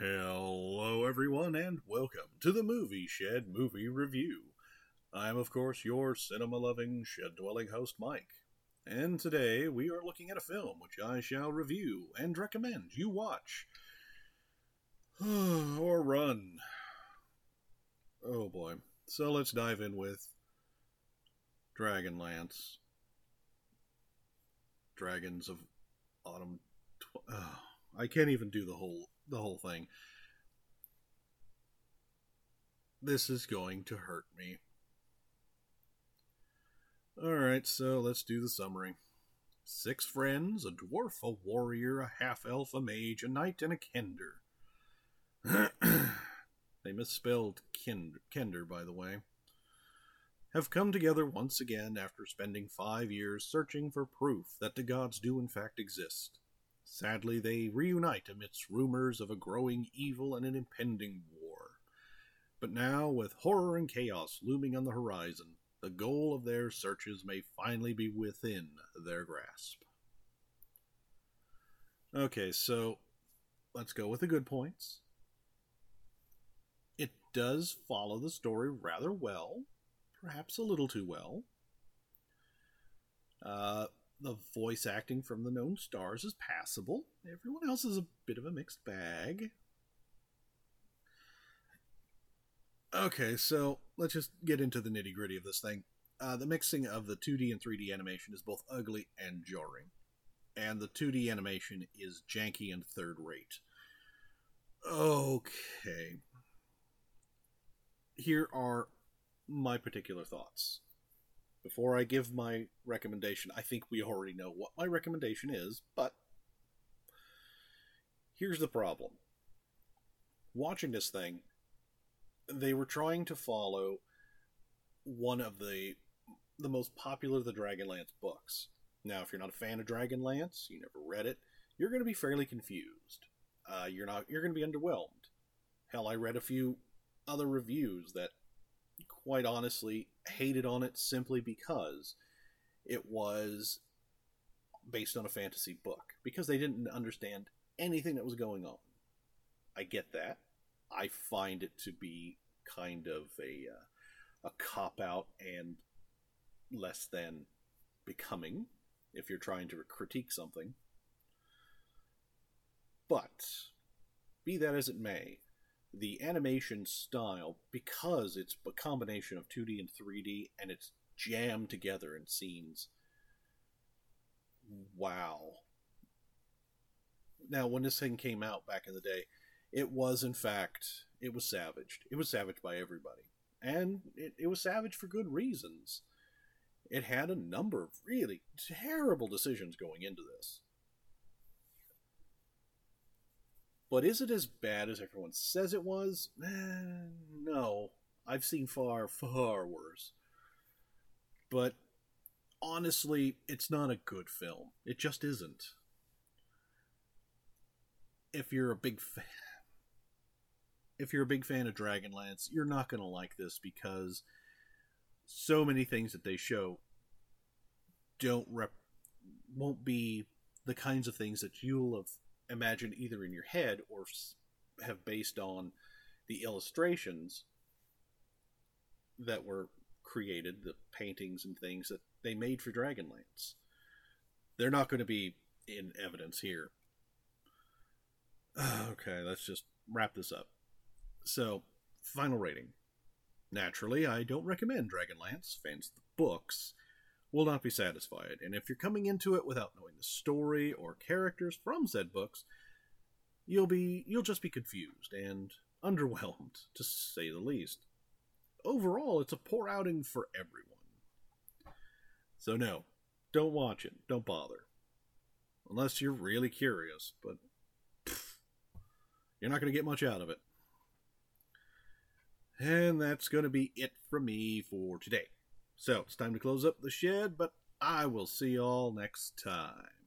Hello, everyone, and welcome to the Movie Shed Movie Review. I'm, of course, your cinema loving, shed dwelling host, Mike. And today we are looking at a film which I shall review and recommend you watch. or run. Oh boy. So let's dive in with Dragonlance. Dragons of Autumn. Tw- oh, I can't even do the whole the whole thing. This is going to hurt me. Alright, so let's do the summary. Six friends, a dwarf, a warrior, a half elf, a mage, a knight, and a kender. they misspelled kind- kender, by the way. Have come together once again after spending five years searching for proof that the gods do in fact exist. Sadly, they reunite amidst rumors of a growing evil and an impending war. But now, with horror and chaos looming on the horizon, the goal of their searches may finally be within their grasp. Okay, so let's go with the good points. It does follow the story rather well, perhaps a little too well. Uh, the voice acting from the known stars is passable. Everyone else is a bit of a mixed bag. Okay, so let's just get into the nitty gritty of this thing. Uh, the mixing of the 2D and 3D animation is both ugly and jarring, and the 2D animation is janky and third rate. Okay. Here are my particular thoughts. Before I give my recommendation, I think we already know what my recommendation is, but here's the problem. Watching this thing, they were trying to follow one of the the most popular of the Dragonlance books. Now, if you're not a fan of Dragonlance, you never read it, you're going to be fairly confused. Uh, you're not. You're going to be underwhelmed. Hell, I read a few other reviews that, quite honestly, hated on it simply because it was based on a fantasy book because they didn't understand anything that was going on. I get that. I find it to be kind of a uh, a cop out and less than becoming if you're trying to critique something. But be that as it may, the animation style, because it's a combination of 2D and 3D and it's jammed together in scenes, wow. Now, when this thing came out back in the day, it was in fact it was savaged. It was savaged by everybody, and it, it was savage for good reasons. It had a number of really terrible decisions going into this. But is it as bad as everyone says it was? Eh, no. I've seen far, far worse. But honestly, it's not a good film. It just isn't. If you're a big fan, if you're a big fan of Dragonlance, you're not going to like this because so many things that they show don't rep won't be the kinds of things that you'll have imagined either in your head or have based on the illustrations that were created, the paintings and things that they made for Dragonlance. They're not going to be in evidence here. Okay, let's just wrap this up. So, final rating. Naturally, I don't recommend Dragonlance. Fans of the books will not be satisfied, and if you're coming into it without knowing the story or characters from said books, you'll be you'll just be confused and underwhelmed, to say the least. Overall, it's a poor outing for everyone. So no, don't watch it. Don't bother. Unless you're really curious, but pff, you're not going to get much out of it. And that's going to be it from me for today. So it's time to close up the shed, but I will see y'all next time.